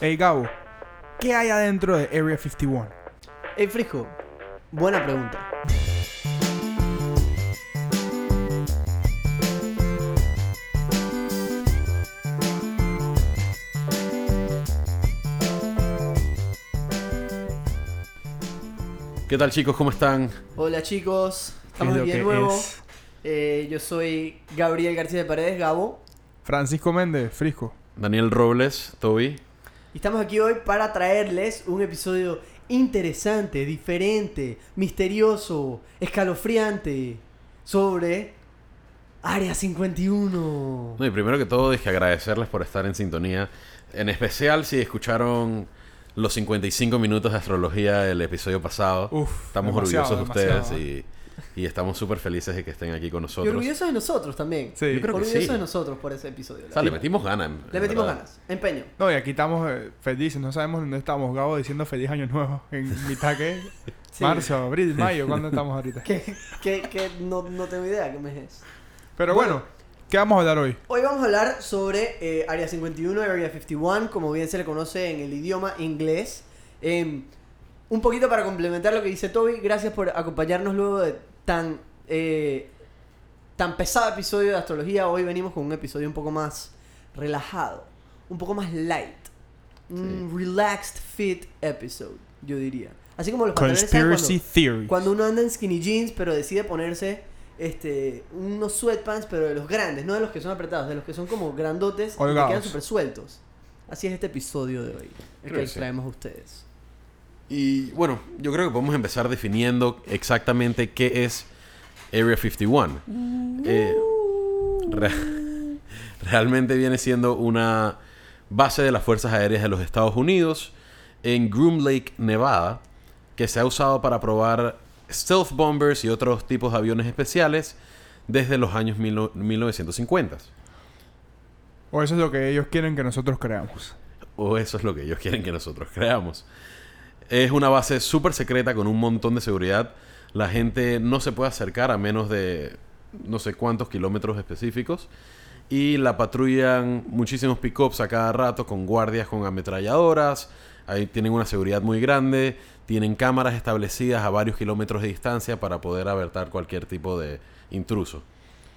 Hey Gabo, ¿qué hay adentro de Area 51? Hey, Frijo, buena pregunta. ¿Qué tal chicos? ¿Cómo están? Hola chicos, ¿Qué estamos es lo aquí de que nuevo. es? Eh, yo soy Gabriel García de Paredes, Gabo. Francisco Méndez, Frisco. Daniel Robles, Toby. Y estamos aquí hoy para traerles un episodio interesante, diferente, misterioso, escalofriante sobre Área 51. No, y primero que todo, dije agradecerles por estar en sintonía. En especial si escucharon los 55 minutos de astrología del episodio pasado. Uf, estamos orgullosos de demasiado, ustedes y, y estamos súper felices de que estén aquí con Y nosotros. orgulloso de nosotros también. Sí. Yo creo que orgulloso sí. de nosotros por ese episodio. O sea, le metimos ganas. Le metimos verdad. ganas, empeño. No, y aquí estamos eh, felices, no sabemos dónde estamos. Gabo diciendo feliz año nuevo. En mitad que Sí. marzo, abril, mayo, ¿cuándo estamos ahorita? Que, que, que no, no tengo idea qué mes es. Pero bueno, ¿qué vamos a hablar hoy? Hoy vamos a hablar sobre eh, Área 51, Area 51, como bien se le conoce en el idioma inglés. Em, un poquito para complementar lo que dice Toby, gracias por acompañarnos luego de tan, eh, tan pesado episodio de astrología. Hoy venimos con un episodio un poco más relajado, un poco más light. Un relaxed fit episode, yo diría. Así como los pantalones, ¿saben Conspiracy cuando- cuando uno anda en skinny jeans, pero decide ponerse este, unos sweatpants, pero de los grandes, no de los que son apretados, de los que son como grandotes y que quedan súper sueltos. Así es este episodio de hoy, el Creo que sí. traemos a ustedes. Y bueno, yo creo que podemos empezar definiendo exactamente qué es Area 51. Eh, re- realmente viene siendo una base de las Fuerzas Aéreas de los Estados Unidos en Groom Lake, Nevada, que se ha usado para probar stealth bombers y otros tipos de aviones especiales desde los años mil- 1950. O eso es lo que ellos quieren que nosotros creamos. O eso es lo que ellos quieren que nosotros creamos. Es una base súper secreta con un montón de seguridad. La gente no se puede acercar a menos de no sé cuántos kilómetros específicos. Y la patrullan muchísimos pickups a cada rato con guardias con ametralladoras. Ahí tienen una seguridad muy grande. Tienen cámaras establecidas a varios kilómetros de distancia para poder avertar cualquier tipo de intruso.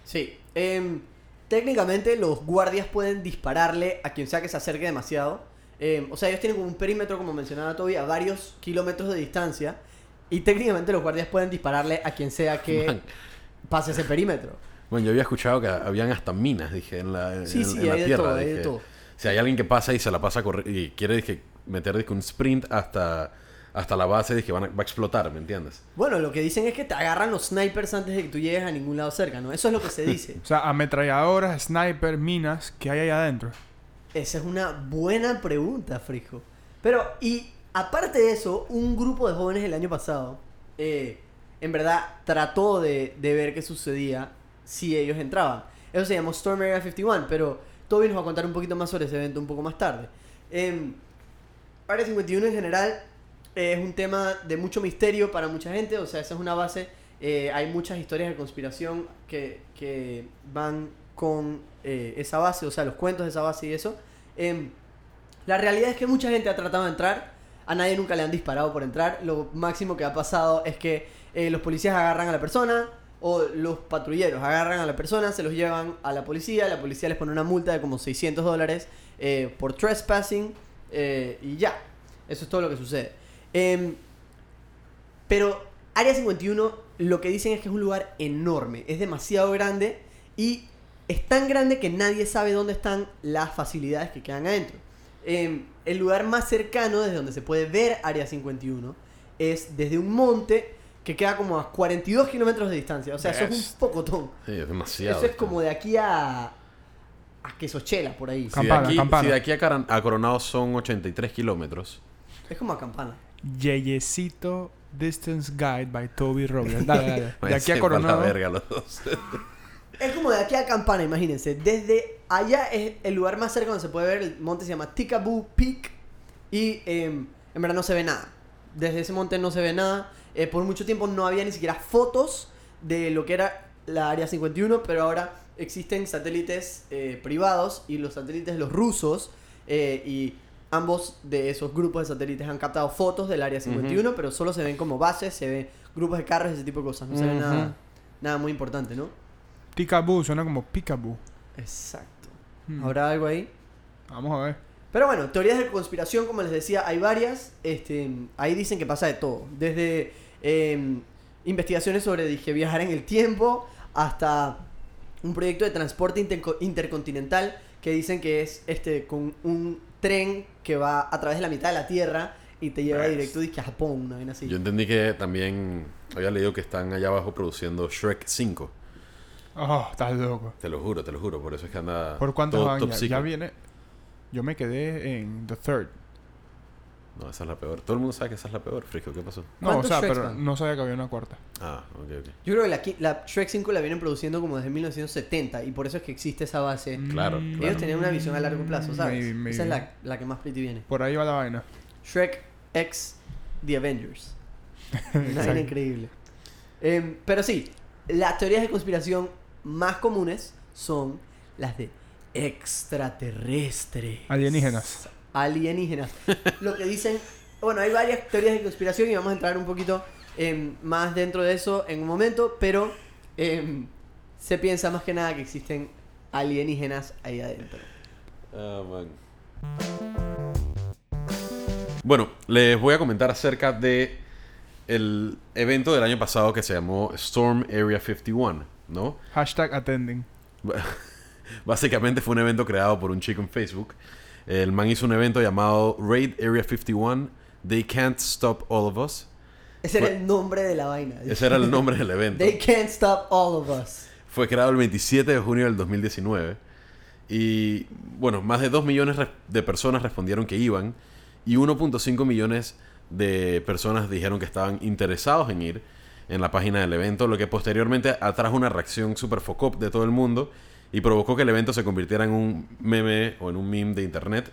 Sí, em, técnicamente los guardias pueden dispararle a quien sea que se acerque demasiado. Em, o sea, ellos tienen como un perímetro, como mencionaba Toby, a varios kilómetros de distancia. Y técnicamente los guardias pueden dispararle a quien sea que Man. pase ese perímetro. Bueno, yo había escuchado que habían hasta minas, dije, en la, Sí, en- sí, en la hay de tierra. todo, hay de todo. Si hay alguien que pasa y se la pasa a correr y quiere dije, meter dije, un sprint hasta, hasta la base, dije, van a- va a explotar, ¿me entiendes? Bueno, lo que dicen es que te agarran los snipers antes de que tú llegues a ningún lado cerca, ¿no? Eso es lo que se dice. O sea, ametralladoras, sniper, minas, ¿qué hay ahí adentro? Esa es una buena pregunta, Frijo. Pero, y aparte de eso, un grupo de jóvenes el año pasado, eh, en verdad, trató de, de ver qué sucedía si ellos entraban. Eso se llamó Storm Area 51, pero Toby nos va a contar un poquito más sobre ese evento un poco más tarde. Em, Área 51 en general eh, es un tema de mucho misterio para mucha gente, o sea, esa es una base. eh, hay muchas historias de conspiración que, que van con eh, esa base, o sea, los cuentos de esa base y eso. Em, la realidad es que mucha gente ha tratado de entrar, a nadie nunca le han disparado por entrar. Lo máximo que ha pasado es que eh, los policías agarran a la persona o los patrulleros agarran a la persona, se los llevan a la policía, la policía les pone una multa de como 600 dólares eh, por trespassing y ya. Eso es todo lo que sucede. Em, pero Área 51 lo que dicen es que es un lugar enorme, es demasiado grande y es tan grande que nadie sabe dónde están las facilidades que quedan adentro. Em, el lugar más cercano desde donde se puede ver Área 51 es desde un monte que queda como a 42 kilómetros de distancia. O sea, eso es un pocotón. Sí, es demasiado. Eso es como de aquí a. a Quesochela, por ahí. Si de, Campana, aquí, campana. si de aquí a, Caran- a Coronado son 83 kilómetros. Es como a Campana. Yeyecito Distance Guide by Toby Robles. Dale, dale. De aquí a Coronado. verga los dos. Es como de aquí a Campana, imagínense. Desde allá es el lugar más cerca donde se puede ver. El monte se llama Tikaboo Peak. Y em, en verdad no se ve nada. Desde ese monte no se ve nada. Eh, por mucho tiempo no había ni siquiera fotos de lo que era la Área 51, pero ahora existen satélites eh, privados y los satélites los rusos eh, y ambos de esos grupos de satélites han captado fotos del área 51, pero solo se ven como bases, se ven grupos de carros ese tipo de cosas. No se ve nada, nada muy importante, ¿no? Peekaboo, suena como Peekaboo. Exacto. Hmm. ¿Habrá algo ahí? Vamos a ver. Pero bueno, teorías de conspiración, como les decía, hay varias. Este, ahí dicen que pasa de todo. Desde eh, investigaciones sobre dije, viajar en el tiempo hasta un proyecto de transporte interco- intercontinental que dicen que es este con un tren que va a través de la mitad de la Tierra y te lleva directo dizque, a Japón, una vaina así. Yo entendí que también había leído que están allá abajo produciendo Shrek 5. Oh, estás loco. Te lo juro, te lo juro. Por eso es que anda. ¿Por cuántos todo top ya? viene. Yo me quedé en The Third. No, esa es la peor. Todo el mundo sabe que esa es la peor, Frisco. ¿Qué pasó? No, o ¿Cuántos sea, Shreks pero van? no sabía que había una cuarta. Ah, ok, ok. Yo creo que la, la Shrek 5 la vienen produciendo como desde 1970 y por eso es que existe esa base. Claro, Mm, claro. Ellos tenían una visión a largo plazo, ¿sabes? maybe, maybe. Esa es la, la que más pretty viene. Por ahí va la vaina. Shrek X The Avengers. Una vaina increíble. Em, pero sí, las teorías de conspiración más comunes son las de extraterrestres. Alienígenas. Alienígenas. Lo que dicen, bueno, hay varias teorías de conspiración y vamos a entrar un poquito em, más dentro de eso en un momento, pero em, se piensa más que nada que existen alienígenas ahí adentro. Ah, man. Bueno, les voy a comentar acerca de el evento del año pasado que se llamó Storm Area 51, ¿no? Hashtag attending. Básicamente fue un evento creado por un chico en Facebook. El man hizo un evento llamado Raid Area 51, They Can't Stop All of Us. Ese era el nombre de la vaina. Ese era el nombre del evento. They can't stop all of us. Fue creado el 27 de junio del 2019. Y bueno, más de 2 millones de personas respondieron que iban. Y 1.5 millones de personas dijeron que estaban interesados en ir en la página del evento. Lo que posteriormente atrajo una reacción super focop de todo el mundo. Y provocó que el evento se convirtiera en un meme o en un meme de internet.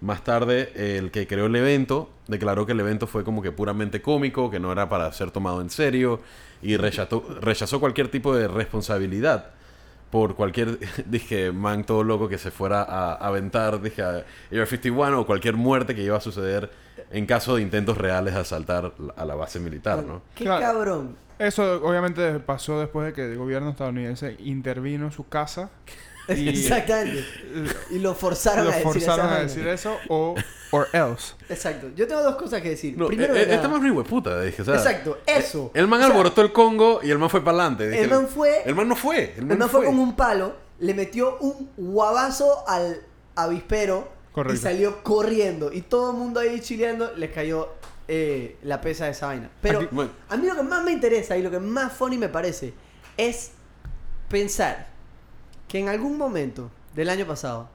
Más tarde, el que creó el evento declaró que el evento fue como que puramente cómico, que no era para ser tomado en serio y rechazó, rechazó cualquier tipo de responsabilidad por cualquier, dije, man todo loco que se fuera a aventar, dije, a Area 51 o cualquier muerte que iba a suceder en caso de intentos reales de asaltar a la base militar, ¿no? Qué Claro. cabrón. Eso obviamente pasó después de que el gobierno estadounidense intervino en su casa y Exactamente. Y lo forzaron lo a decir forzaron a decir eso o or else. Exacto. Yo tengo dos cosas que decir. No, Primero, eh, eh, que este man es hueputa, dije, o sea, Exacto, eso. El man O sea, alborotó el Congo y el man fue para adelante. El man fue- El man no fue. El man, El man no fue con un palo, le metió un guabazo al avispero Correcto. y salió corriendo. Y todo el mundo ahí chileando les cayó eh, la pesa de esa vaina. Pero Aquí- Bueno. a mí lo que más me interesa y lo que más funny me parece es pensar que en algún momento del año pasado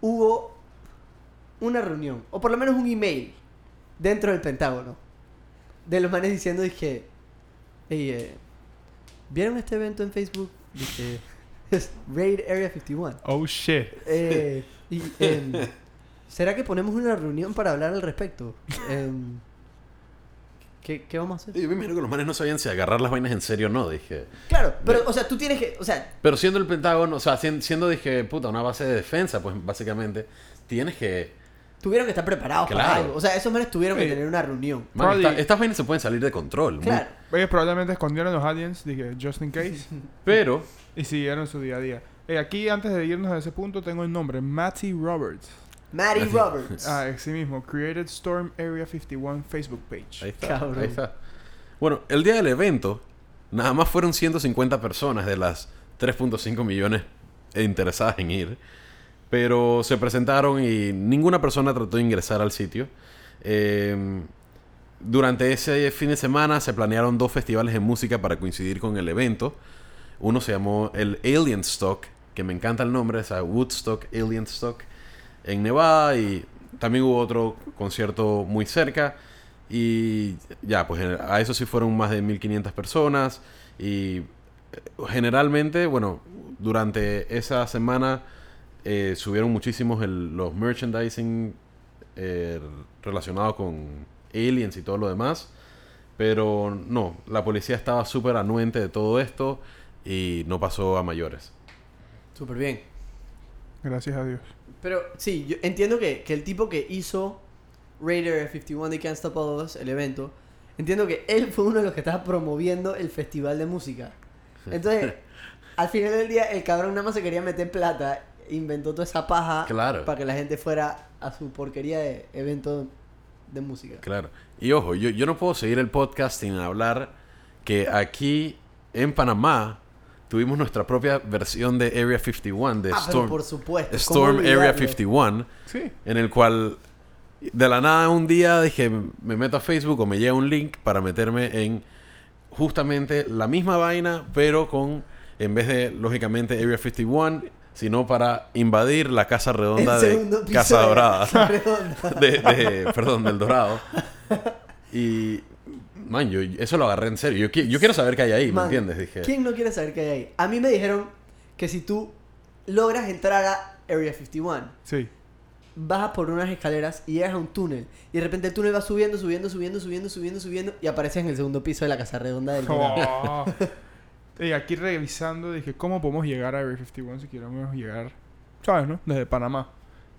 hubo una reunión, o por lo menos un email, dentro del Pentágono, de los manes diciendo, dije, "Ey, eh, ¿vieron este evento en Facebook? Dije, es Raid Area 51. Oh shit. Eh, y, em, ¿Será que ponemos una reunión para hablar al respecto? Em, ¿qué, ¿Qué vamos a hacer? Yo me imagino que los manes no sabían si agarrar las vainas en serio o no, dije. Claro, pero, o sea, tú tienes que, o sea, Pero siendo el Pentágono, o sea, sien- siendo, dije, puta, una base de defensa, pues básicamente, tienes que... tuvieron que estar preparados para Claro. algo. O sea, esos manes tuvieron que tener una reunión. Man, Probably- esta- estas vainas se pueden salir de control. muy- Claro. Ellos probablemente escondieron los aliens, dije, just in case, pero, y siguieron su día a día. Eh, aquí, antes de irnos a ese punto, tengo el nombre, Matty Roberts. Maddie Roberts. Ah, sí mismo, Created Storm Area 51 Facebook page. ahí está, Cabrón. ahí está. Bueno, el día del evento, nada más fueron 150 personas de las 3.5 millones interesadas en ir. Pero se presentaron y ninguna persona trató de ingresar al sitio. Eh, durante ese fin de semana se planearon dos festivales de música para coincidir con el evento. Uno se llamó el Alien Stock, que me encanta el nombre, o sea, Woodstock, Alien Stock, en Nevada. Y también hubo otro concierto muy cerca. Y ya, pues eh, a eso sí fueron más de 1500 personas. Y eh, generalmente, bueno, durante esa semana eh, subieron muchísimos el- los merchandising eh, relacionados con aliens y todo lo demás. Pero no, la policía estaba súper anuente de todo esto y no pasó a mayores. Súper bien. Gracias a Dios. Pero sí, yo entiendo que, que el tipo que hizo Raider 51 de Can't Stop All of Us, el evento, entiendo que él fue uno de los que estaba promoviendo el festival de música. Entonces, al final del día, el cabrón nada más se quería meter plata, inventó toda esa paja Claro. para que la gente fuera a su porquería de evento de música. Claro. Y ojo, yo, yo no puedo seguir el podcast sin hablar que aquí en Panamá tuvimos nuestra propia versión de Area 51, de ah, pero Storm, por supuesto. ¿cómo Storm Area olvidarlo? 51, Sí. en el cual de la nada un día dije, me meto a Facebook o me llega un link para meterme en justamente la misma vaina, pero con, en vez de, lógicamente, Area 51, sino para invadir la Casa Redonda El de Casa Dorada. Casa Redonda. de, de- perdón, del Dorado. Y, man, yo eso lo agarré en serio. Yo, qui- yo quiero saber qué hay ahí, ¿me Man, entiendes? Dije, ¿Quién no quiere saber qué hay ahí? A mí me dijeron que si tú logras entrar a Area 51, Sí. bajas por unas escaleras y llegas a un túnel. Y de repente el túnel va subiendo, subiendo, subiendo, subiendo, subiendo, subiendo. Y apareces en el segundo piso de la casa redonda del Dorado. Oh. Y aquí revisando dije, ¿cómo podemos llegar a Area 51 si queremos llegar, ¿sabes, no? Desde Panamá.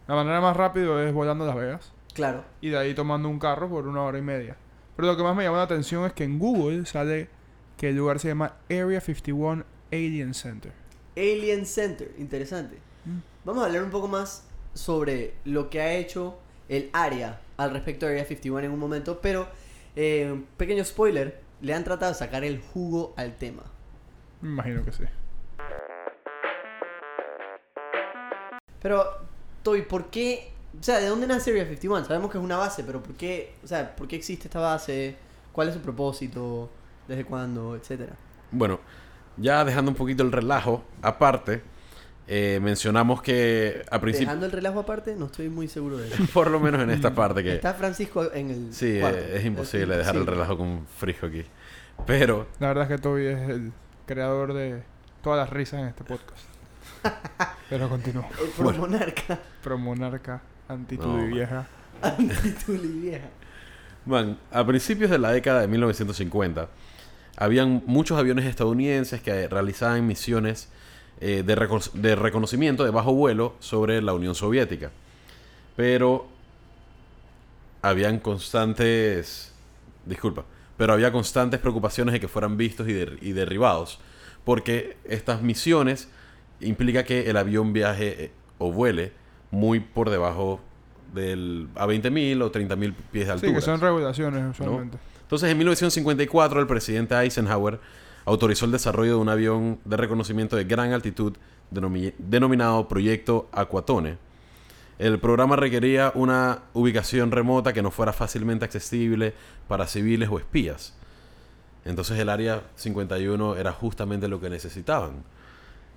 La manera más rápida es volando a Las Vegas Claro. y de ahí tomando un carro por una hora y media. Pero lo que más me llamó la atención es que en Google sale que el lugar se llama Area 51 Alien Center. Alien Center, interesante. Mm. Vamos a hablar un poco más sobre lo que ha hecho el área al respecto de Area 51 en un momento, pero eh, pequeño spoiler, le han tratado de sacar el jugo al tema. Me imagino que sí. Pero, Toby, ¿por qué? O sea, ¿de dónde nace Area 51? Sabemos que es una base, pero ¿por qué? O sea, ¿por qué existe esta base? ¿Cuál es su propósito? ¿Desde cuándo? Etcétera. bueno, ya dejando un poquito el relajo, aparte, eh, mencionamos que a principio, Dejando el relajo aparte, no estoy muy seguro de eso. por lo menos en esta parte que... Está Francisco en el. Sí, cuarto. eh, es imposible dejar el relajo con Frijo aquí. Pero, La verdad es que Toby es el creador de todas las risas en este podcast. Pero continúo. El promonarca. Pro monarca, anti No. vieja. Antituli vieja. man, a principios de la década de 1950, habían muchos aviones estadounidenses que realizaban misiones eh, de, reco- de reconocimiento de bajo vuelo sobre la Unión Soviética. Pero habían constantes... Disculpa. Pero había constantes preocupaciones de que fueran vistos y, der- y derribados. Porque estas misiones implica que el avión viaje eh, o vuele muy por debajo del... a 20.000 o 30.000 pies de Sí, altura. que son regulaciones usualmente. Entonces, en 1954, el presidente Eisenhower autorizó el desarrollo de un avión de reconocimiento de gran altitud denomi- denominado Proyecto Aquatone. El programa requería una ubicación remota que no fuera fácilmente accesible para civiles o espías. Entonces el Área 51 era justamente lo que necesitaban.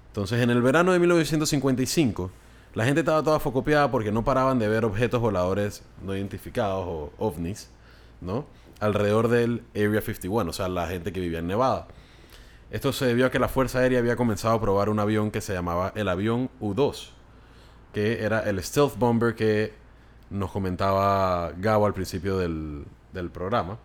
Entonces en el verano de 1955, la gente estaba toda focopiada porque no paraban de ver objetos voladores no identificados o ovnis, ¿no? Alrededor del Area 51, o sea, la gente que vivía en Nevada. Esto se debió a que la Fuerza Aérea había comenzado a probar un avión que se llamaba el avión U-2, que era el stealth bomber que nos comentaba Gabo al principio del, del programa.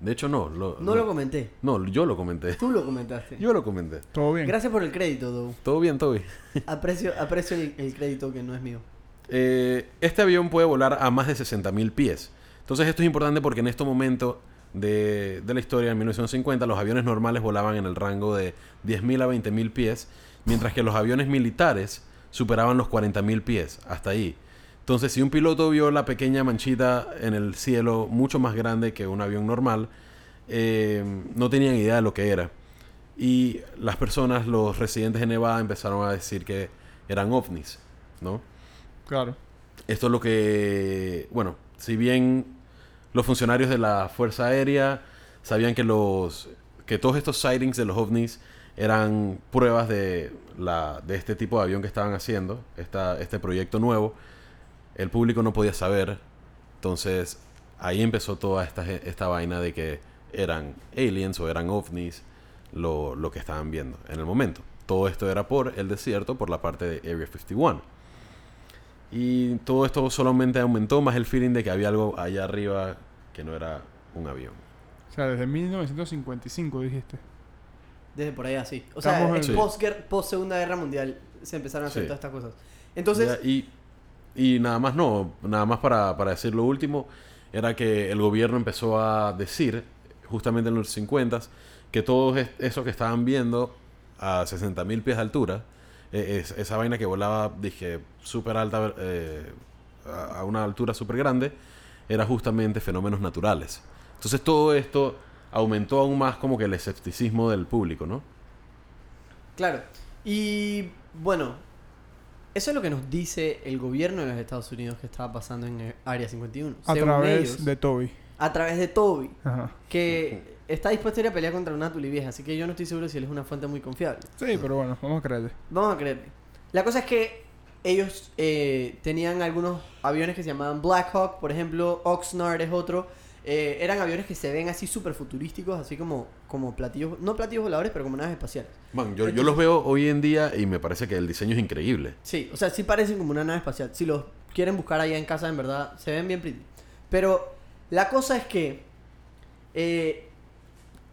De hecho, no. Lo, No lo comenté. No, yo lo comenté. Tú lo comentaste. Yo lo comenté. Todo bien. Gracias por el crédito, Doug. Todo bien, Toby. Aprecio, aprecio el, el crédito que no es mío. Eh, este avión puede volar a más de 60.000 pies. Entonces esto es importante porque en este momento de, de la historia, en 1950, los aviones normales volaban en el rango de 10.000 a 20.000 pies, mientras que los aviones militares superaban los 40.000 pies, hasta ahí. Entonces, si un piloto vio la pequeña manchita en el cielo mucho más grande que un avión normal, eh, no tenían idea de lo que era. Y las personas, los residentes de Nevada, empezaron a decir que eran ovnis, ¿no? Claro. Esto es lo que, bueno, si bien los funcionarios de la Fuerza Aérea sabían que los que todos estos sightings de los ovnis eran pruebas de la de este tipo de avión que estaban haciendo, este proyecto nuevo, el público no podía saber. Entonces, ahí empezó toda esta, esta vaina de que eran aliens o eran ovnis lo, lo que estaban viendo en el momento. Todo esto era por el desierto, por la parte de Area 51. Y todo esto solamente aumentó más el feeling de que había algo allá arriba que no era un avión. O sea, desde 1955 dijiste. Desde por ahí así. O sea, Estamos en en- post, post Segunda Guerra Mundial se empezaron a hacer Sí. todas estas cosas. Entonces, Ya, y, y nada más no, nada más para, para decir lo último, era que el gobierno empezó a decir, justamente en los 50, que todo es- eso que estaban viendo a 60.000 pies de altura, eh, es- esa vaina que volaba, dije, súper alta, eh, a a una altura súper grande, era justamente fenómenos naturales. Entonces todo esto aumentó aún más como que el escepticismo del público, ¿no? claro. Y bueno, eso es lo que nos dice el gobierno de los Estados Unidos que estaba pasando en el Área 51. A Según través ellos, de Toby. a través de Toby, Ajá. que está dispuesto a ir a pelear contra una tulivieja, así que yo no estoy seguro si él es una fuente muy confiable. Sí, pero bueno, vamos a creerle. Vamos a creerle. La cosa es que ellos eh, tenían algunos aviones que se llamaban Black Hawk, por ejemplo, Oxnard es otro. Eh, eran aviones que se ven así súper futurísticos, así como, como platillos, no platillos voladores, pero como naves espaciales. Man, yo, yo los veo hoy en día y me parece que el diseño es increíble. Sí, o sea, sí parecen como una nave espacial. Si los quieren buscar allá en casa, en verdad, se ven bien pretty. Pero la cosa es que eh,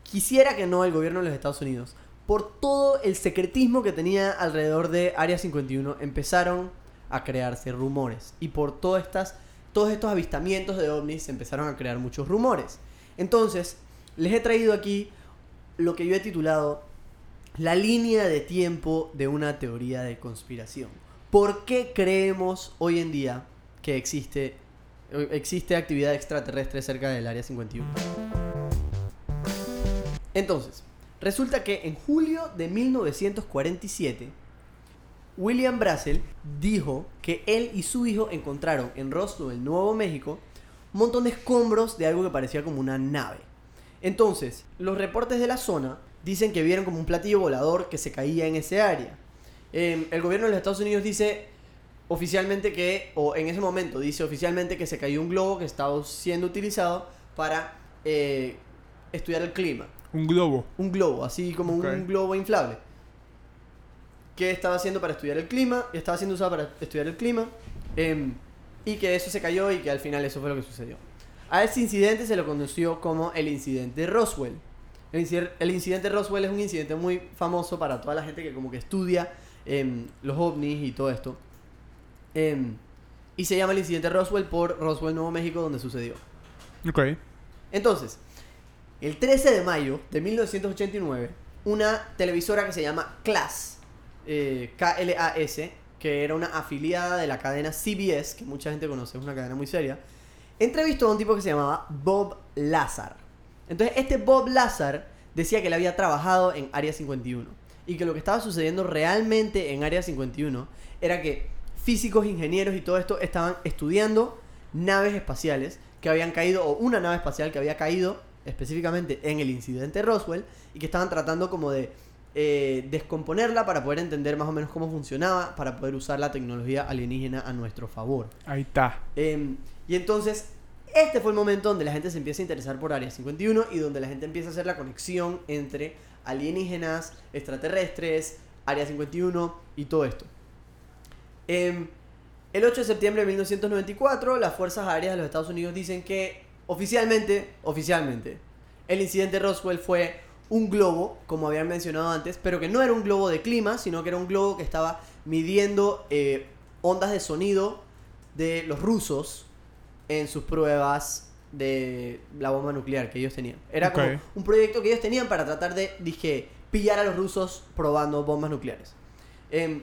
quisiera que no el gobierno de los Estados Unidos, por todo el secretismo que tenía alrededor de Área 51, empezaron a crearse rumores. Y por todas estas, todos estos avistamientos de ovnis empezaron a crear muchos rumores. Entonces, les he traído aquí lo que yo he titulado la línea de tiempo de una teoría de conspiración. ¿Por qué creemos hoy en día que existe, existe actividad extraterrestre cerca del Área 51? Entonces, resulta que en julio de 1947, William Brazel dijo que él y su hijo encontraron en Roswell, Nuevo México, un montón de escombros de algo que parecía como una nave. Entonces, los reportes de la zona dicen que vieron como un platillo volador que se caía en ese área. Eh, el gobierno de los Estados Unidos dice oficialmente que, o en ese momento dice oficialmente que se cayó un globo que estaba siendo utilizado para eh, estudiar el clima. Un globo. Un globo, así como un globo inflable. Que estaba haciendo para estudiar el clima, estaba siendo usado para estudiar el clima, em, y que eso se cayó y que al final eso fue lo que sucedió. A ese incidente se lo conoció como el incidente Roswell. El, inci- el incidente Roswell es un incidente muy famoso para toda la gente que como que estudia em, los ovnis y todo esto. Em, y se llama el incidente Roswell por Roswell, Nuevo México, donde sucedió. Ok. Entonces, el 13 de mayo de 1989, una televisora que se llama CLAS, eh, K-L-A-S, que era una afiliada de la cadena CBS, que mucha gente conoce, es una cadena muy seria, entrevistó a un tipo que se llamaba Bob Lazar. Entonces, este Bob Lazar decía que él había trabajado en Área 51 y que lo que estaba sucediendo realmente en Área 51 era que físicos, ingenieros y todo esto estaban estudiando naves espaciales que habían caído, o una nave espacial que había caído específicamente en el incidente Roswell y que estaban tratando como de eh, descomponerla para poder entender más o menos cómo funcionaba, para poder usar la tecnología alienígena a nuestro favor. Ahí está. Em, y entonces, este fue el momento donde la gente se empieza a interesar por Área 51 y donde la gente empieza a hacer la conexión entre alienígenas, extraterrestres, Área 51 y todo esto. Em, el 8 de septiembre de 1994, las Fuerzas Aéreas de los Estados Unidos dicen que oficialmente, oficialmente, el incidente Roswell fue un globo, como habían mencionado antes, pero que no era un globo de clima, sino que era un globo que estaba midiendo eh, ondas de sonido de los rusos en sus pruebas de la bomba nuclear que ellos tenían. Era como un proyecto que ellos tenían para tratar de, dije, pillar a los rusos probando bombas nucleares. Em,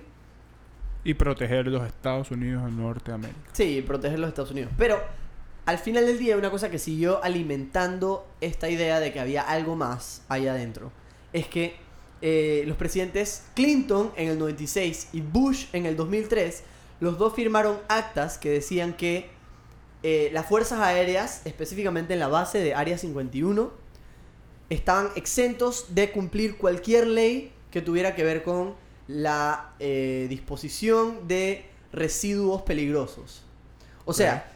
Y proteger los Estados Unidos de Norteamérica. Sí, proteger los Estados Unidos. Pero al final del día, una cosa que siguió alimentando esta idea de que había algo más allá adentro es que eh, los presidentes Clinton en el 96 y Bush en el 2003, los dos firmaron actas que decían que eh, las fuerzas aéreas, específicamente en la base de Área 51, estaban exentos de cumplir cualquier ley que tuviera que ver con la eh, disposición de residuos peligrosos. O sea,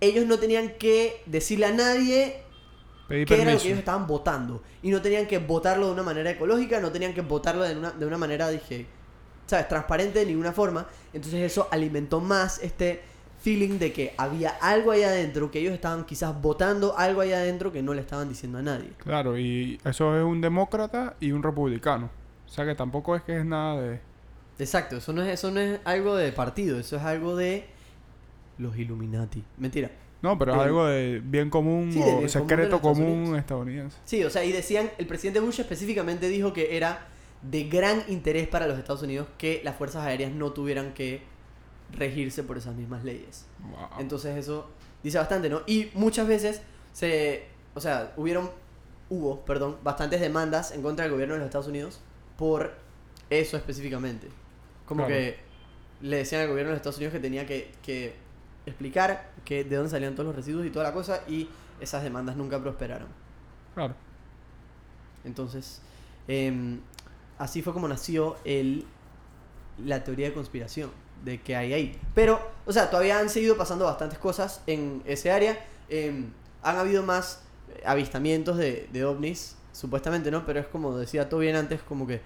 ellos no tenían que decirle a nadie Pedí qué era lo que ellos estaban votando. Y no tenían que votarlo de una manera ecológica, no tenían que votarlo de una, de una manera, dije, ¿sabes? Transparente de ninguna forma. Entonces eso alimentó más este feeling de que había algo ahí adentro, que ellos estaban quizás votando algo ahí adentro que no le estaban diciendo a nadie. Claro, y eso es un demócrata y un republicano. O sea que tampoco es que es nada de... Exacto, eso no, es, eso no es algo de partido, eso es algo de los Illuminati. Mentira. No, pero es Eh, algo de bien común sí, o común secreto común estadounidense. Sí, o sea, y decían, el presidente Bush específicamente dijo que era de gran interés para los Estados Unidos que las fuerzas aéreas no tuvieran que regirse por esas mismas leyes. Wow. Entonces eso dice bastante, ¿no? Y muchas veces se, o sea, hubieron, hubo, perdón, bastantes demandas en contra del gobierno de los Estados Unidos por eso específicamente. Como Claro. que le decían al gobierno de los Estados Unidos que tenía que, que explicar que de dónde salían todos los residuos y toda la cosa y esas demandas nunca prosperaron. Claro. Entonces, em, así fue como nació el, la teoría de conspiración de que hay ahí. Pero, o sea, todavía han seguido pasando bastantes cosas en ese área. Em, han habido más avistamientos de, de ovnis, supuestamente, ¿no? Pero es como decía todo bien antes, como que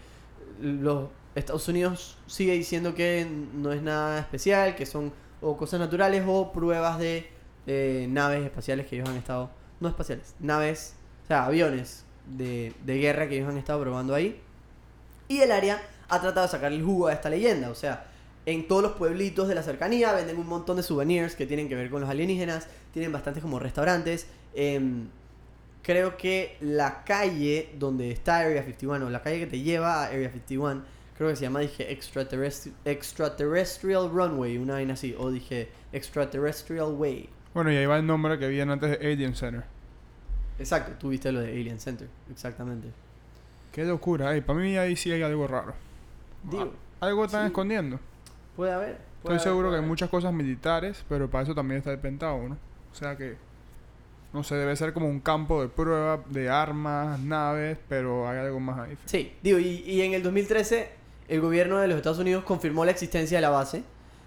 los Estados Unidos sigue diciendo que no es nada especial, que son o cosas naturales o pruebas de naves espaciales que ellos han estado, no espaciales, naves, o sea, aviones de, de guerra que ellos han estado probando ahí. Y el área ha tratado de sacarle el jugo a esta leyenda, o sea, en todos los pueblitos de la cercanía venden un montón de souvenirs que tienen que ver con los alienígenas, tienen bastantes como restaurantes. em, creo que la calle donde está Area 51, o la calle que te lleva a Area 51, creo que se llama, dije, Extraterrestri- Extraterrestrial Runway, una vaina así, o dije Extraterrestrial Way. Bueno, y ahí va el nombre que viene antes de Alien Center. Exacto, tú viste lo de Alien Center, exactamente. Qué locura. Para mí ahí sí hay algo raro. Digo, Algo están sí. escondiendo. puede haber. puede Estoy haber, seguro que hay muchas cosas militares, pero para eso también está el Pentágono. O sea que, no sé, debe ser como un campo de prueba de armas, naves, pero hay algo más ahí. Sí, digo, y, y en el 2013 el gobierno de los Estados Unidos confirmó la existencia de la base.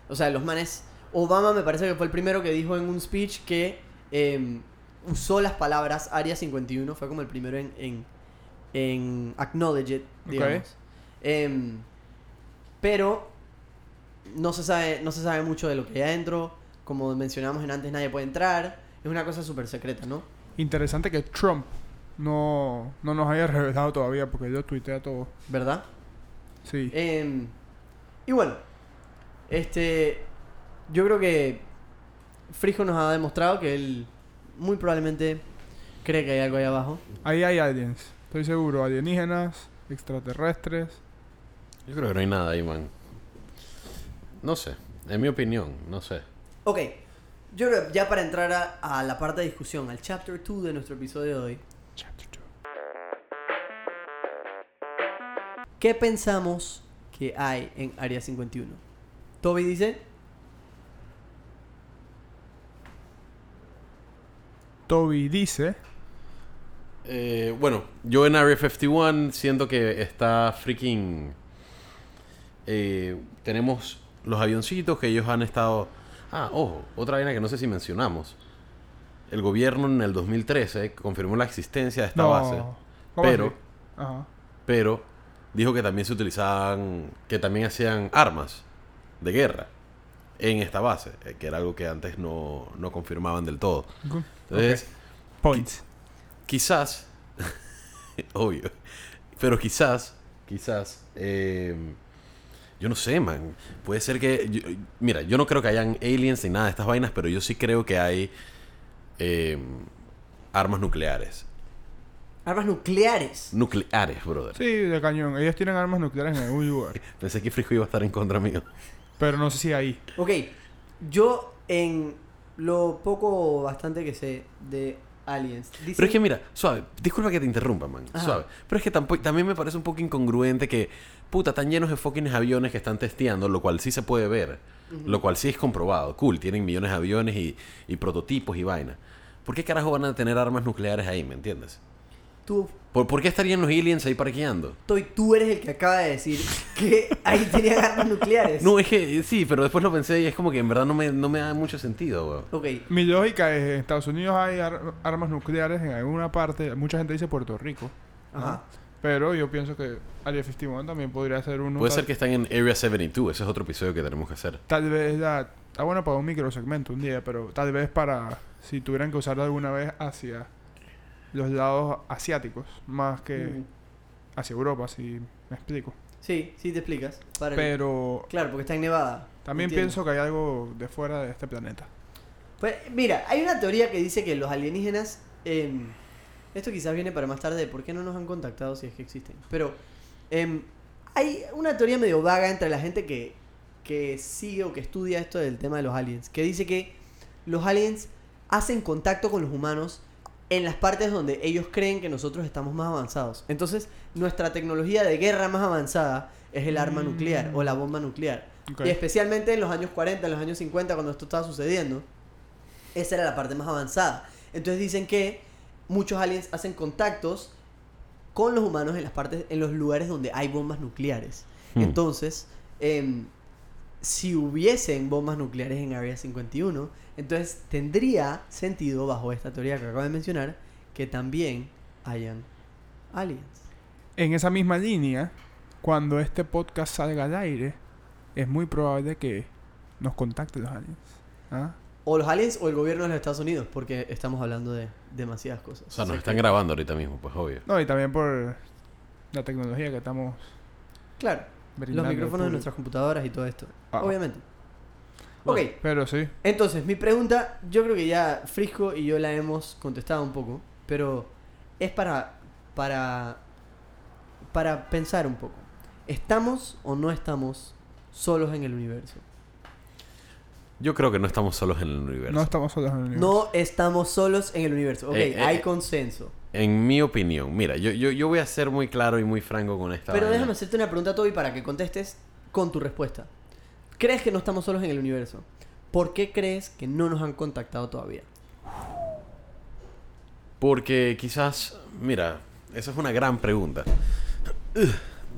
O sea, los manes... Obama me parece que fue el primero que dijo en un speech que em, usó las palabras Área 51. Fue como el primero en, en, en acknowledge it, digamos. Em, pero no se, sabe, no se sabe mucho de lo que hay adentro. Como mencionamos en antes, nadie puede entrar. Es una cosa súper secreta, ¿no? Interesante que Trump no, no nos haya revelado todavía porque yo tuitea todo. ¿Verdad? Sí. Em, y bueno, este, yo creo que Frijo nos ha demostrado que él muy probablemente cree que hay algo ahí abajo. Ahí hay aliens. Estoy seguro. Alienígenas, extraterrestres. Yo creo que no hay nada ahí, man. No sé. En mi opinión, no sé. Ok, yo creo que ya para entrar a, a la parte de discusión, al chapter 2 de nuestro episodio de hoy, Chapter ¿qué pensamos que hay en Área 51? Toby dice, Toby dice. Eh, bueno, yo en Area 51 siento que está freaking... eh, tenemos los avioncitos que ellos han estado... Ah, ojo, otra vaina que no sé si mencionamos. El gobierno en el 2013 confirmó la existencia de esta no. base, ¿Cómo pero, así? Ajá. pero dijo que también se utilizaban, que también hacían armas de guerra en esta base, eh, que era algo que antes no, no confirmaban del todo. Entonces. Points. quizás, obvio, pero quizás, quizás, eh, yo no sé, man, puede ser que, yo- mira, yo no creo que hayan aliens ni nada de estas vainas, pero yo sí creo que hay eh, armas nucleares. Armas nucleares. Nucleares, brother. Sí, de cañón. Ellos tienen armas nucleares en algún lugar. Pensé que Frijo iba a estar en contra mío. Pero no sé si ahí. Ok, yo en lo poco o bastante que sé de aliens, dicen- Pero es que mira, suave, disculpa que te interrumpa, man, Ajá. suave. Pero es que tampoco, también me parece un poco incongruente que, puta, están llenos de fucking aviones que están testeando, lo cual sí se puede ver, lo cual sí es comprobado. Cool, tienen millones de aviones y, y prototipos y vaina. ¿Por qué carajo van a tener armas nucleares ahí, me entiendes? Tú, ¿Por, por qué estarían los aliens ahí parqueando? Toy, tú eres el que acaba de decir que ahí tenían armas nucleares. No, es que sí, pero después lo pensé y es como que en verdad no me, no me da mucho sentido, weón. Ok, Mi lógica es: en Estados Unidos hay ar- armas nucleares en alguna parte. Mucha gente dice Puerto Rico. ajá. Pero yo pienso que Area 51 también podría ser uno. Puede ser que están en Area 72, ese es otro episodio que tenemos que hacer. Tal vez ya. Está bueno para un microsegmento un día, pero tal vez para. Si tuvieran que usarlo alguna vez hacia los lados asiáticos, más que hacia Europa, si me explico. Sí, sí te explicas. Para el- Pero Claro, porque está en Nevada. también Entiendo. pienso que hay algo de fuera de este planeta. Pues, mira, hay una teoría que dice que los alienígenas. em, esto quizás viene para más tarde. ¿Por qué no nos han contactado si es que existen? Pero em, hay una teoría medio vaga entre la gente que, que sigue o que estudia esto del tema de los aliens. Que dice que los aliens hacen contacto con los humanos en las partes donde ellos creen que nosotros estamos más avanzados. Entonces, nuestra tecnología de guerra más avanzada es el arma Mm. nuclear o la bomba nuclear. Y especialmente en los años 40, en los años 50, cuando esto estaba sucediendo, esa era la parte más avanzada. Entonces dicen que muchos aliens hacen contactos con los humanos en las partes, en los lugares donde hay bombas nucleares. Hmm. Entonces, em, si hubiesen bombas nucleares en Área 51, entonces tendría sentido, bajo esta teoría que acabo de mencionar, que también hayan aliens. En esa misma línea, cuando este podcast salga al aire, es muy probable que nos contacten los aliens. ¿Ah? O los aliens o el gobierno de los Estados Unidos, porque estamos hablando de demasiadas cosas. O sea, nos Así están que- grabando ahorita mismo, pues obvio. No, y también por la tecnología que estamos Claro, los micrófonos de nuestras computadoras y todo esto. Ah. Obviamente. Ok, Pero sí, entonces mi pregunta, yo creo que ya Frisco y yo la hemos contestado un poco, pero es para para para pensar un poco. ¿Estamos o no estamos solos en el universo? Yo creo que no estamos solos en el universo. no estamos solos en el universo. No estamos solos en el universo. Ok, Eh, eh, hay eh. consenso. En mi opinión, mira, yo, yo, yo voy a ser muy claro y muy franco con esta Pero vaina. déjame hacerte una pregunta, Toby, para que contestes con tu respuesta. ¿Crees que no estamos solos en el universo? ¿Por qué crees que no nos han contactado todavía? Porque quizás, mira, esa es una gran pregunta. Ugh,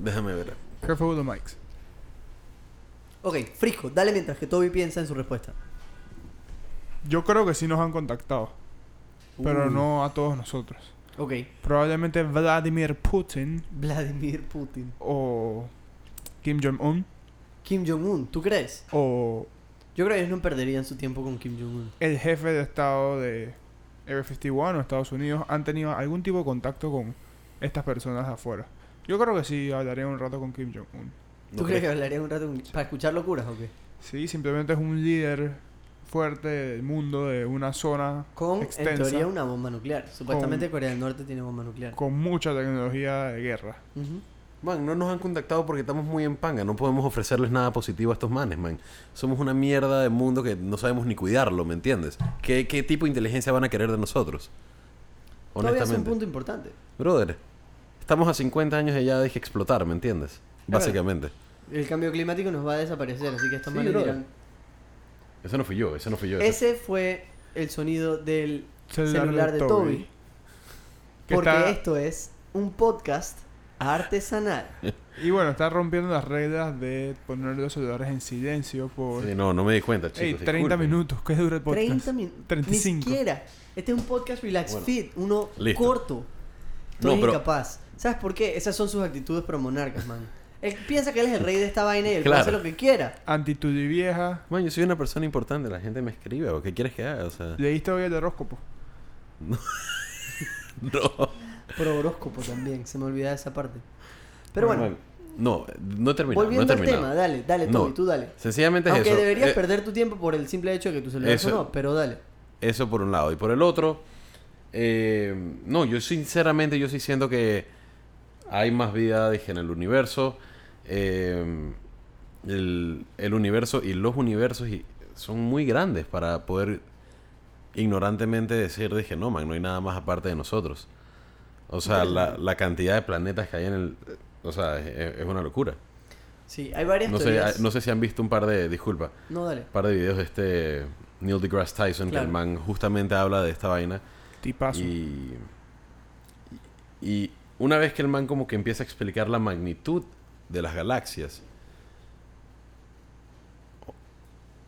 déjame ver. Careful with the mics. Ok, Frisco, dale mientras que Toby piensa en su respuesta. Yo creo que sí nos han contactado, pero Uh, no a todos nosotros. Ok, Probablemente Vladimir Putin Vladimir Putin. o Kim Jong-un Kim Jong-un, ¿tú crees? o Yo creo que ellos no perderían su tiempo con Kim Jong-un. el jefe de estado de Area 51 o Estados Unidos han tenido algún tipo de contacto con estas personas de afuera. Yo creo que sí hablaré un rato con Kim Jong-un. ¿Tú ¿No crees que crees? hablarían un rato con- para escuchar locuras o qué? Sí, simplemente es un líder fuerte del mundo de una zona Con, extensa en teoría, una bomba nuclear. Supuestamente Con- Corea del Norte tiene bomba nuclear. con mucha tecnología de guerra. Man, no nos han contactado porque estamos muy en panga. No podemos ofrecerles nada positivo a estos manes, man. Somos una mierda de mundo que no sabemos ni cuidarlo, ¿me entiendes? ¿Qué, qué tipo de inteligencia van a querer de nosotros? Todavía es un Honestamente. punto importante. Brother, estamos a 50 años de ya dije explotar, ¿me entiendes? Básicamente. El cambio climático nos va a desaparecer, así que estos Sí, manes brother. dirán... Eso no fui yo, eso no fui yo. Ese fue el sonido del Celular, celular de Toby. Que Porque está- esto es un podcast artesanal. Y bueno, está rompiendo las reglas de poner los celulares en silencio por Sí, no, no me di cuenta, chicos. Ey, 30 disculpen. minutos. ¿Qué dura el podcast? 30 minutos. 35. Ni siquiera. Este es un podcast relax Bueno, fit, uno listo. corto. Estoy No, pero- incapaz. ¿Sabes por qué? Esas son sus actitudes pro monarcas, man. Él piensa que él es el rey de esta vaina y él Claro. hacer lo que quiera. Actitud y vieja. Man, yo soy una persona importante, la gente me escribe, ¿o qué quieres que haga? O sea, ¿Leíste hoy el horóscopo? no. Pro horóscopo también, se me olvidaba esa parte. Pero bueno, Man, no, no he terminado. volviendo no he al terminado. tema, dale, dale, No. Toby, tú dale. Sencillamente es Aunque eso. deberías Eh, perder tu tiempo por el simple hecho de que tu celular Eso- sonó, pero dale. Eso por un lado. Y por el otro, eh, no, yo sinceramente yo sí siento que hay más vida dije, en el universo. eh, el, el universo y los universos y- son muy grandes para poder ignorantemente decir, dije, no, man, no hay nada más aparte de nosotros. O sea, la, la cantidad de planetas que hay en el... O sea, es, es una locura. Sí, hay varias No sé, teorías. no sé si han visto un par de... Disculpa. No, dale. Un par de videos de este Neil deGrasse Tyson que el man justamente habla de esta vaina. Tipazo. Y, y una vez que el man como que empieza a explicar la magnitud de las galaxias,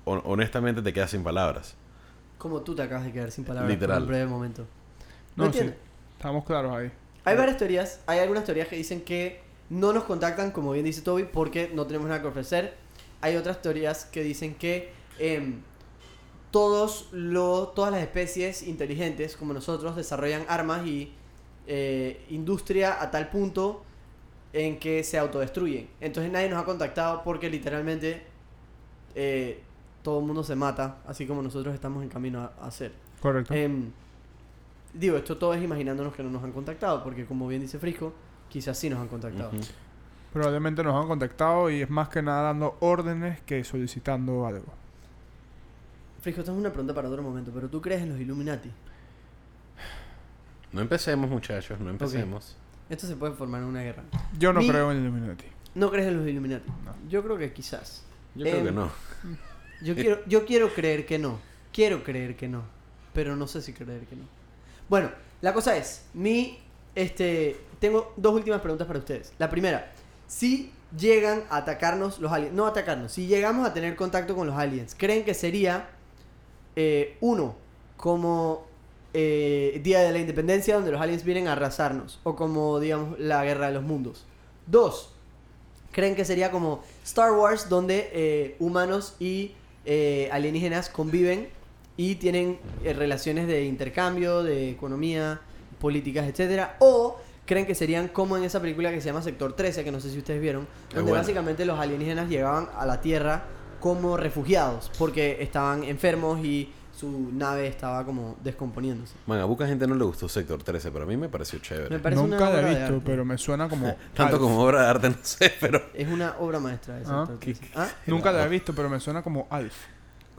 hon- honestamente te quedas sin palabras. Como tú te acabas de quedar sin palabras Literal. por un breve momento. No, ¿Me sí. Estamos claros ahí. Hay varias teorías. Hay algunas teorías que dicen que no nos contactan, como bien dice Toby, porque no tenemos nada que ofrecer. Hay otras teorías que dicen que em, todos lo, todas las especies inteligentes, como nosotros, desarrollan armas y eh, industria a tal punto en que se autodestruyen. Entonces nadie nos ha contactado porque literalmente eh, todo el mundo se mata, así como nosotros estamos en camino a, a hacer. Correcto. Em, digo, esto todo es imaginándonos que no nos han contactado, porque como bien dice Frisco, quizás sí nos han contactado. Probablemente nos han contactado y es más que nada dando órdenes que solicitando algo. Frisco, esto es una pregunta para otro momento, pero ¿tú crees en los Illuminati? No empecemos, muchachos, no empecemos. Esto se puede formar en una guerra. Yo no Mi- creo en Illuminati. ¿No crees en los Illuminati? No. Yo creo que quizás. Yo creo que no. Yo quiero, yo quiero creer que no. Quiero creer que no. Pero no sé si creer que no. Bueno, la cosa es, mi este tengo dos últimas preguntas para ustedes. La primera, si llegan a atacarnos los aliens, no atacarnos, si llegamos a tener contacto con los aliens, ¿creen que sería eh, uno como eh, Día de la Independencia donde los aliens vienen a arrasarnos o como digamos la Guerra de los Mundos? Dos, creen que sería como Star Wars, donde eh, humanos y eh, alienígenas conviven y tienen eh, relaciones de intercambio, de economía, políticas, etcétera, o creen que serían como en esa película que se llama Sector 13, que no sé si ustedes vieron, donde buena. básicamente los alienígenas llegaban a la Tierra como refugiados, porque estaban enfermos y su nave estaba como descomponiéndose. Man, a poca gente no le gustó Sector 13, pero a mí me pareció chévere. Me parece una Nunca la obra he visto, pero me suena como. Tanto como obra de arte, no sé, pero... Es una obra maestra de Ah, Sector qué- 13. ¿Ah? Nunca la he visto, pero me suena como Alf.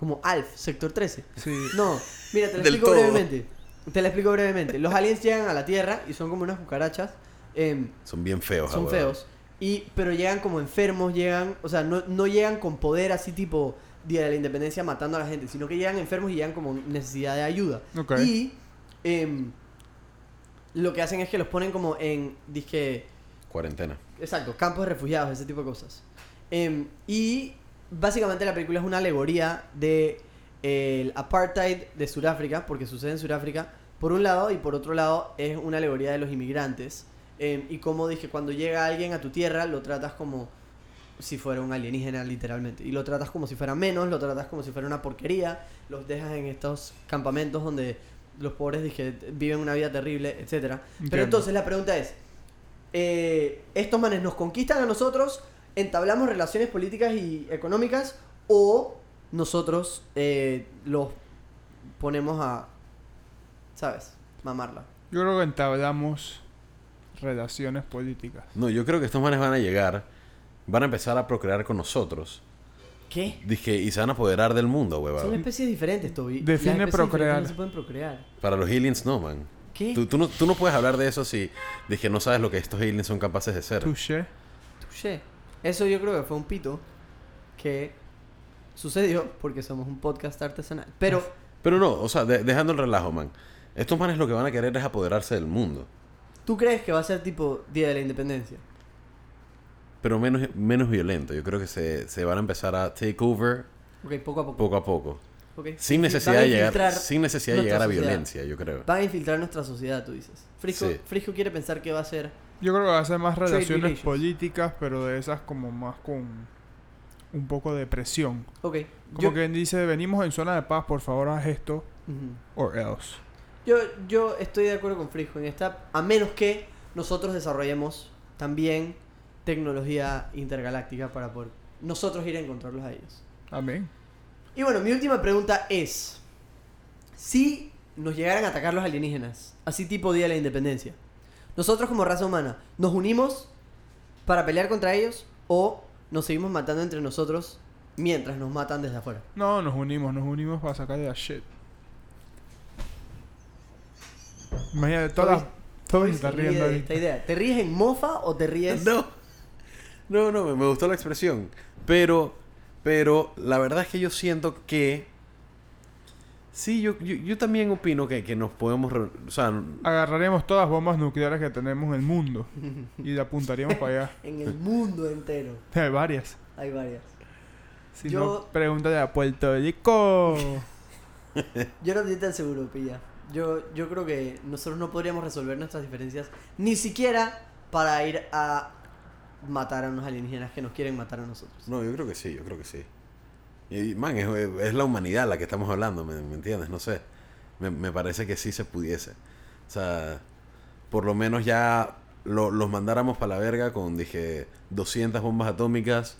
Como Alf, Sector 13. Sí. No, mira, te lo explico todo. brevemente. Te lo explico brevemente. Los aliens llegan a la Tierra y son como unas cucarachas. em, Son bien feos. son feos. Y, pero llegan como enfermos, llegan, o sea, no, no llegan con poder así tipo Día de la Independencia matando a la gente, sino que llegan enfermos y llegan como necesidad de ayuda. Y em, lo que hacen es que los ponen como en, dije, Cuarentena. Exacto, campos de refugiados, ese tipo de cosas. Em, y básicamente la película es una alegoría de el apartheid de Sudáfrica, porque sucede en Sudáfrica, por un lado, y por otro lado es una alegoría de los inmigrantes. Em, y como dije, cuando llega alguien a tu tierra, lo tratas como si fuera un alienígena, literalmente. Y lo tratas como si fuera menos, lo tratas como si fuera una porquería, los dejas en estos campamentos donde los pobres dije, viven una vida terrible, etcétera. Pero entonces la pregunta es, eh, estos manes nos conquistan a nosotros, entablamos relaciones políticas y económicas o nosotros eh, los ponemos a, ¿sabes? Mamarla. Yo creo que entablamos relaciones políticas. No, yo creo que estos manes van a llegar, van a empezar a procrear con nosotros. ¿Qué? Dije, y se van a apoderar del mundo, Son huevado. especies diferentes, Toby. Define procrear. No se pueden procrear. Para los aliens no, man. ¿Qué? Tú, tú no, tú no puedes hablar de eso si dije no sabes lo que estos aliens son capaces de hacer. Touché. Touché. Eso yo creo que fue un pito que sucedió porque somos un podcast artesanal. Pero Pero no, o sea, de- dejando el relajo, man. Estos manes lo que van a querer es apoderarse del mundo. ¿Tú crees que va a ser tipo Día de la Independencia? Pero menos, menos violento. Yo creo que se, se van a empezar a take over Ok, poco a poco. poco a poco. Ok. Sin necesidad de llegar, sin necesidad de llegar a sociedad. violencia, yo creo. Van a infiltrar nuestra sociedad, tú dices. Frisco, Sí. Frisco quiere pensar que va a ser... Yo creo que va a ser más relaciones políticas, pero de esas como más con un poco de presión. Ok. Como yo, que dice, venimos en zona de paz, por favor haz esto, or else. yo, yo estoy de acuerdo con Frisco en esta... A menos que nosotros desarrollemos también tecnología intergaláctica para poder nosotros ir a encontrarlos a ellos. Amén. Y bueno, mi última pregunta es... Si nos llegaran a atacar los alienígenas, así tipo Día de la Independencia, nosotros como raza humana, ¿nos unimos para pelear contra ellos o nos seguimos matando entre nosotros mientras nos matan desde afuera? No, nos unimos, nos unimos para sacarle la shit. Imagínate, todas, todos se ¿Te están ríes riendo de esta idea? ¿Te ríes en mofa o te ríes? No, no, no, me, me gustó la expresión. Pero, pero la verdad es que yo siento que... Sí, yo, yo, yo también opino que, que nos podemos... re- O sea, Agarraremos todas las bombas nucleares que tenemos en el mundo y le apuntaríamos para allá. En el mundo entero Hay varias. hay varias. Si Yo- no, pregúntale a Puerto Rico. Yo no estoy tan seguro, pilla. Yo, yo creo que nosotros no podríamos resolver nuestras diferencias ni siquiera para ir a matar a unos alienígenas que nos quieren matar a nosotros. no, yo creo que sí, yo creo que sí. Y, man, es, es la humanidad la que estamos hablando, ¿me, me entiendes? No sé. Me, me parece que sí se pudiese. O sea, por lo menos ya lo- los mandáramos para la verga con, dije, 200 bombas atómicas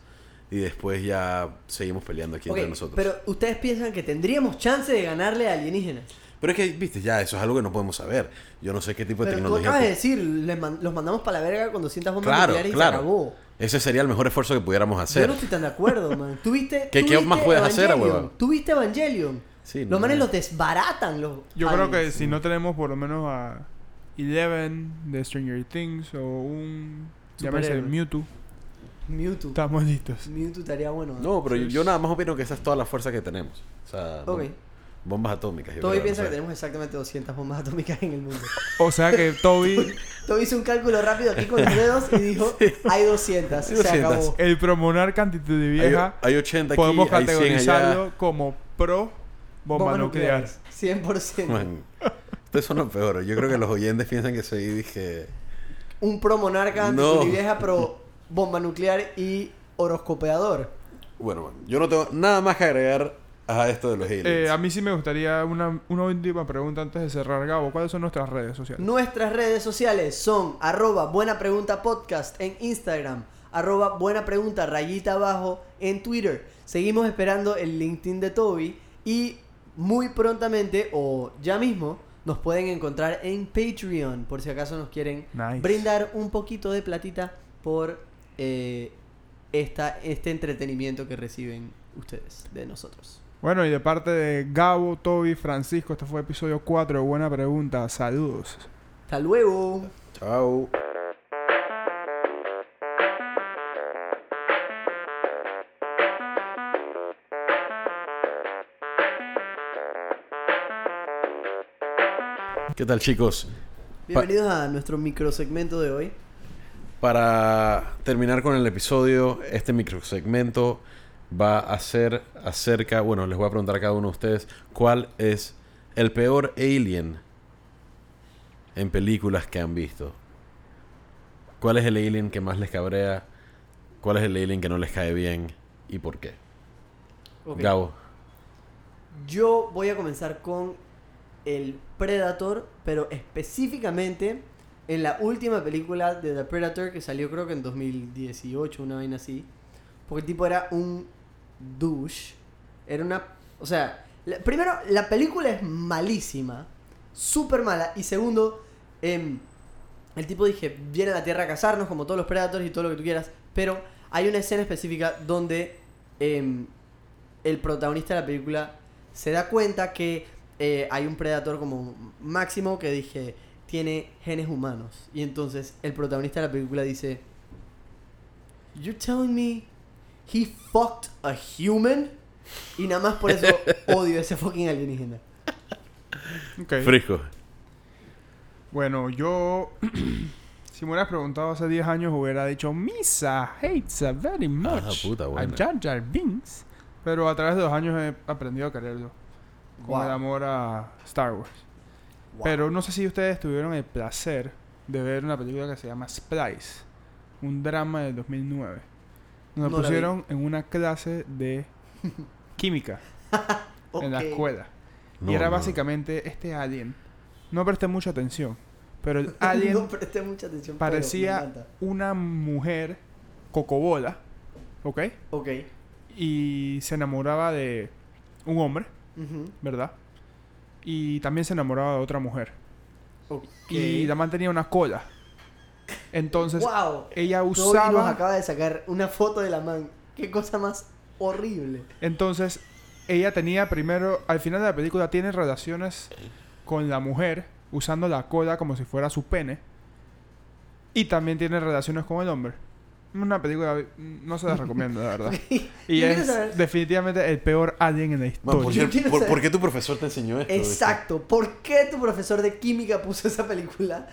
y después ya seguimos peleando aquí entre nosotros. pero ustedes piensan que tendríamos chance de ganarle a alienígenas. Pero es que, viste, ya, eso es algo que no podemos saber. Yo no sé qué tipo de Pero tú tecnología... acabas de decir, man- los mandamos para la verga con 200 bombas Claro, nucleares y claro. se acabó. Ese sería el mejor esfuerzo que pudiéramos Yo hacer. no estoy tan de acuerdo, man. ¿Tuviste, ¿Qué- qué más puedes hacer, huevón? ¿Tuviste Evangelion? Sí, los no. manes los desbaratan los Yo creo que si no tenemos por lo menos a Eleven de Stranger Things o un... Llámese. Mewtwo, Mewtwo. estamos listos. Mewtwo estaría bueno. No, pero yo, yo nada más opino que esa es toda la fuerza que tenemos. O sea, Ok. Bombas atómicas. yo Toby creo, piensa no que tenemos exactamente 200 bombas atómicas en el mundo. O sea que Toby, Toby hizo un cálculo rápido aquí con los dedos y dijo, hay 200. Hay Se 200. acabó. el promonarca actitud de Hay, vieja, hay 80 aquí, podemos hay 100 categorizarlo allá. como pro bomba, nuclear. nucleares, 100%. Man, ustedes son los peores. Yo creo que los oyentes piensan que soy, dije... Un pro monarca, No. vieja, pro bomba nuclear y horoscopeador. Bueno, man, yo no tengo nada más que agregar a esto de los aliens. Eh, a mí sí me gustaría una, una última pregunta antes de cerrar, Gabo. ¿Cuáles son nuestras redes sociales? Nuestras redes sociales son arroba buena pregunta podcast en Instagram, arroba buena pregunta rayita abajo en Twitter. Seguimos esperando el LinkedIn de Toby y muy prontamente o ya mismo nos pueden encontrar en Patreon por si acaso nos quieren Nice. brindar un poquito de platita por eh, esta, este entretenimiento que reciben ustedes de nosotros. Bueno, y de parte de Gabo, Toby, Francisco, este fue episodio 4 de Buena Pregunta. Saludos. Hasta luego. Chao. ¿Qué tal chicos? Bienvenidos a nuestro microsegmento de hoy. Para terminar con el episodio, este microsegmento va a ser acerca, bueno, les voy a preguntar a cada uno de ustedes, ¿cuál es el peor alien en películas que han visto? ¿Cuál es el alien que más les cabrea? ¿Cuál es el alien que no les cae bien? ¿Y por qué? Gabo. Yo voy a comenzar con el Predator, pero específicamente en la última película de The Predator que salió creo que en 2018, una vaina así. Porque el tipo era un douche. Era una... O sea, primero, la película es malísima. Súper mala. Y segundo, em, el tipo dije, viene a la Tierra a cazarnos como todos los Predators y todo lo que tú quieras. Pero hay una escena específica donde em, el protagonista de la película se da cuenta que eh, hay un Predator como máximo que dije tiene genes humanos. Y entonces el protagonista de la película dice, You're telling me he fucked a human? Y nada más por eso odio ese fucking alienígena. Ok. Frisco. Bueno, yo... si me hubieras preguntado hace 10 años, hubiera dicho Misa hates a very much puta, a. Jar Jar Binks. Pero a través de los años he aprendido a quererlo. Con Wow. el amor a Star Wars. Wow. Pero no sé si ustedes tuvieron el placer de ver una película que se llama Splice. Un drama del 2009. Nos No pusieron en una clase de química en la escuela. No, y era no. básicamente este alien. No presté mucha atención. Pero el alien no presté mucha atención. pero me parecía una mujer cocobola. ¿Ok? Ok. Y se enamoraba de un hombre. ¿verdad? Y también se enamoraba de otra mujer. Ok. Y la man tenía una cola. Entonces, wow. ella Toby nos usaba. acaba de sacar una foto de la man. Qué cosa más horrible. Entonces, ella tenía primero. Al final de la película, tiene relaciones con la mujer, usando la cola como si fuera su pene. Y también tiene relaciones con el hombre. Una película. No se la recomiendo, la verdad. Y es saber- definitivamente el peor alien en la Man, historia. ¿por, quiero por- saber- por qué tu profesor te enseñó esto? Exacto. ¿Por qué tu profesor de química puso esa película?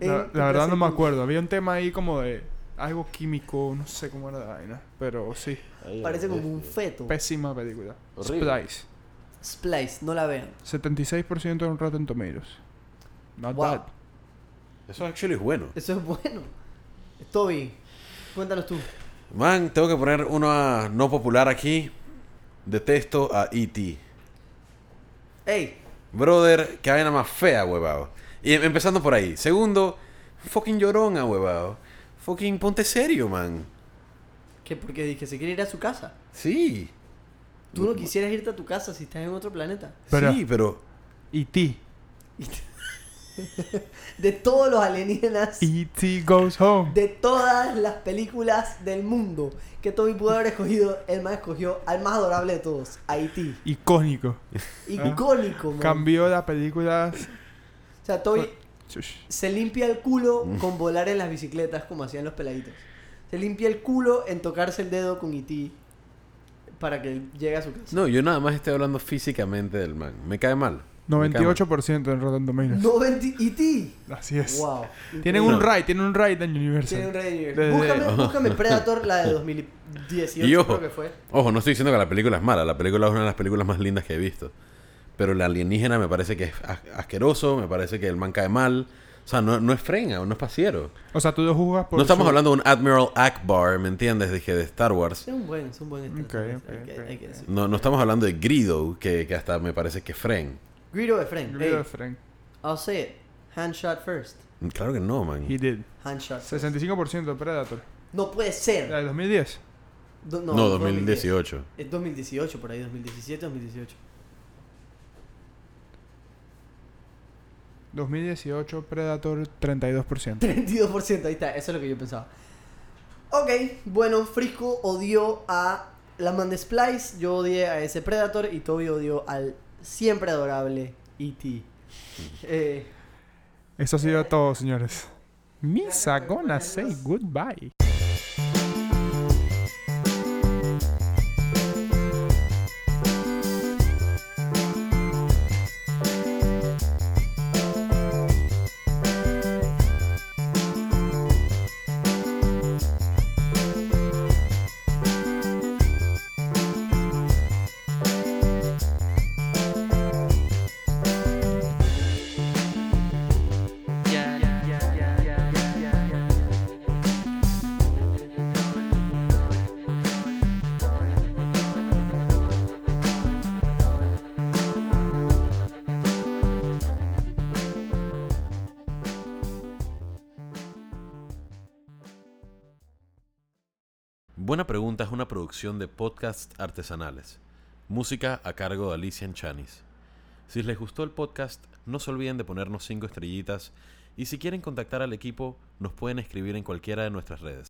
En La, la verdad no me de acuerdo. Había un tema ahí como de algo químico, no sé cómo era la vaina. Pero sí, Ahí, Parece como un feto. pésima película. Horrible. Splice. Splice, no la vean. 76% en Rotten Tomatoes. Not Wow. bad. Eso actually es bueno. Eso es bueno. Toby, cuéntanos tú. Man, tengo que poner uno a- no popular aquí. Detesto a E.T. Ey, Brother, qué vaina más fea, huevado. Y em- empezando por ahí. Segundo, Fucking llorona, huevado. Fucking ponte serio, man. ¿Qué? Porque dije, se quiere ir a su casa. Sí. Tú no quisieras irte a tu casa si estás en otro planeta. Pero- sí, pero... E E.T. De todos los alienígenas, E.T. goes home. de todas las películas del mundo que Toby pudo haber escogido, él más escogió al más adorable de todos, Haití. Icónico. Icónico, man. Cambió la película. O sea, Toby se limpia el culo con volar en las bicicletas como hacían los peladitos. Se limpia el culo en tocarse el dedo con E.T. para que llegue a su casa. No, yo nada más estoy hablando físicamente del man. Me cae mal. Me cae mal. 98% en Rotten Tomatoes. 90 E.T. Así es. Wow. Tienen un ride, tienen un ride en Universal. Tiene un Red Universe. De- Búscame, búscame Predator, la de 2018 Y ojo. creo que fue. Ojo, no estoy diciendo que la película es mala. La película es una de las películas más lindas que he visto. Pero el alienígena me parece que es as- asqueroso. Me parece que el man cae mal. O sea, no, no es frena, no es pasiero. O sea, tú lo juzgas por no estamos su- hablando de un Admiral Akbar, ¿me entiendes? Dije, de Star Wars. Es un buen, es un buen extraterrestre, ok, hay que- ok, hay que ok. decir. No, no estamos hablando de Grido, que, que hasta me parece que fren. Greedo de Frank. Grido de Frank. I'll say it. Handshot first. Claro que no, man. He did. Handshot first. 65% de Predator. No puede La ser. de 2010. Do- No, no, 2018. Es 2018 por ahí, 2017, 2018. 2018 Predator 32%. 32%, ahí está, eso es lo que yo pensaba. Ok, bueno, Frisco odió a la man de Splice, yo odié a ese Predator y Toby odió al siempre adorable E.T. Eh, Eso ha sido todo, señores. Misa gonna say goodbye. De podcasts artesanales. Música a cargo de Alicia Chanis. Si les gustó el podcast, no se olviden de ponernos 5 estrellitas y si quieren contactar al equipo, nos pueden escribir en cualquiera de nuestras redes.